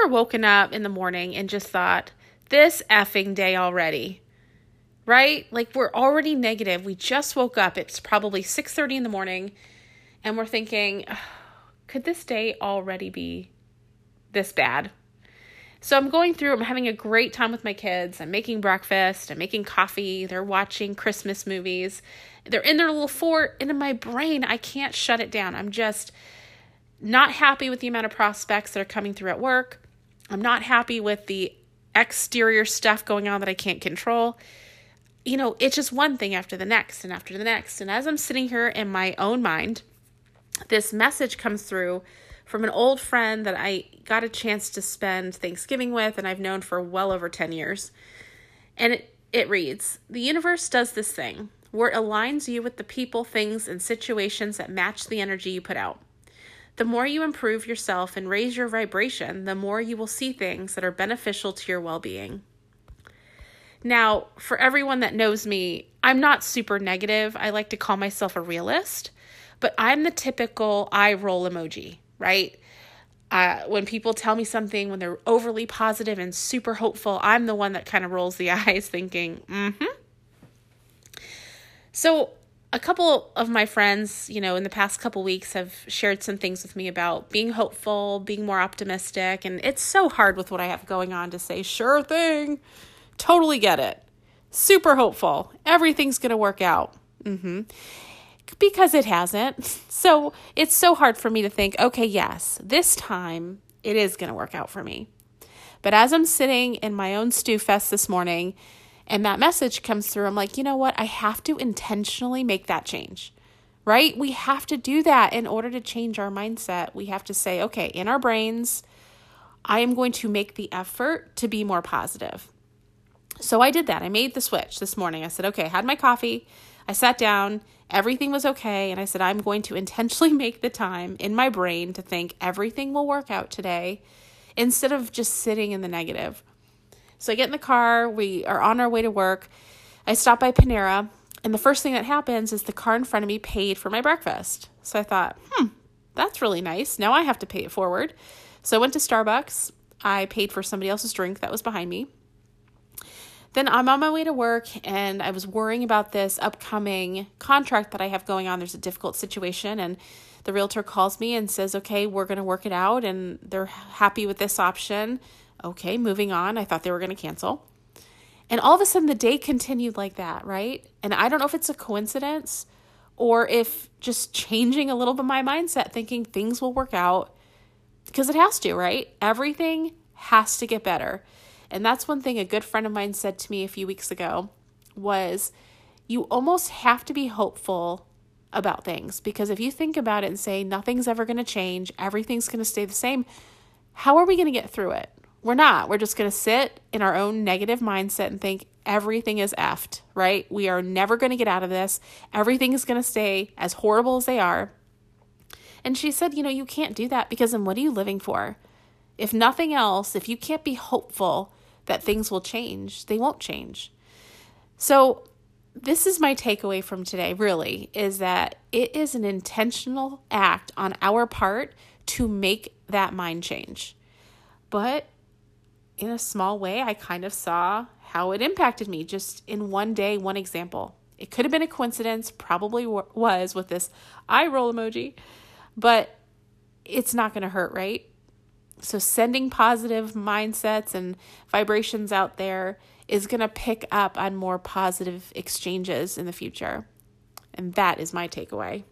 ever woken up in the morning and just thought, this effing day already? Right? Like we're already negative. We just woke up. It's probably 6:30 in the morning and we're thinking, could this day already be this bad? So I'm going through, I'm having a great time with my kids. I'm making breakfast, I'm making coffee, they're watching Christmas movies. They're in their little fort, and in my brain, I can't shut it down. I'm just not happy with the amount of prospects that are coming through at work. I'm not happy with the exterior stuff going on that I can't control. You know, it's just one thing after the next and after the next. And as I'm sitting here in my own mind, this message comes through from an old friend that I got a chance to spend Thanksgiving with and I've known for well over 10 years. And it, it reads The universe does this thing where it aligns you with the people, things, and situations that match the energy you put out. The more you improve yourself and raise your vibration, the more you will see things that are beneficial to your well being. Now, for everyone that knows me, I'm not super negative. I like to call myself a realist, but I'm the typical eye roll emoji right? Uh, when people tell me something, when they're overly positive and super hopeful, I'm the one that kind of rolls the eyes thinking, mm hmm. So, a couple of my friends, you know, in the past couple weeks have shared some things with me about being hopeful, being more optimistic. And it's so hard with what I have going on to say, sure thing, totally get it, super hopeful, everything's going to work out. Mm-hmm because it hasn't. So it's so hard for me to think, okay, yes, this time it is going to work out for me. But as I'm sitting in my own stew fest this morning and that message comes through, I'm like, you know what? I have to intentionally make that change, right? We have to do that in order to change our mindset. We have to say, okay, in our brains, I am going to make the effort to be more positive. So I did that. I made the switch this morning. I said, okay, I had my coffee. I sat down Everything was okay. And I said, I'm going to intentionally make the time in my brain to think everything will work out today instead of just sitting in the negative. So I get in the car. We are on our way to work. I stop by Panera. And the first thing that happens is the car in front of me paid for my breakfast. So I thought, hmm, that's really nice. Now I have to pay it forward. So I went to Starbucks. I paid for somebody else's drink that was behind me. Then I'm on my way to work and I was worrying about this upcoming contract that I have going on. There's a difficult situation and the realtor calls me and says, "Okay, we're going to work it out and they're happy with this option." Okay, moving on. I thought they were going to cancel. And all of a sudden the day continued like that, right? And I don't know if it's a coincidence or if just changing a little bit my mindset thinking things will work out because it has to, right? Everything has to get better. And that's one thing a good friend of mine said to me a few weeks ago was you almost have to be hopeful about things because if you think about it and say nothing's ever going to change, everything's going to stay the same, how are we going to get through it? We're not. We're just going to sit in our own negative mindset and think everything is effed, right? We are never going to get out of this. Everything is going to stay as horrible as they are. And she said, you know, you can't do that because then what are you living for? If nothing else, if you can't be hopeful that things will change, they won't change. So, this is my takeaway from today, really, is that it is an intentional act on our part to make that mind change. But in a small way, I kind of saw how it impacted me just in one day, one example. It could have been a coincidence, probably was with this eye roll emoji, but it's not going to hurt, right? So, sending positive mindsets and vibrations out there is going to pick up on more positive exchanges in the future. And that is my takeaway.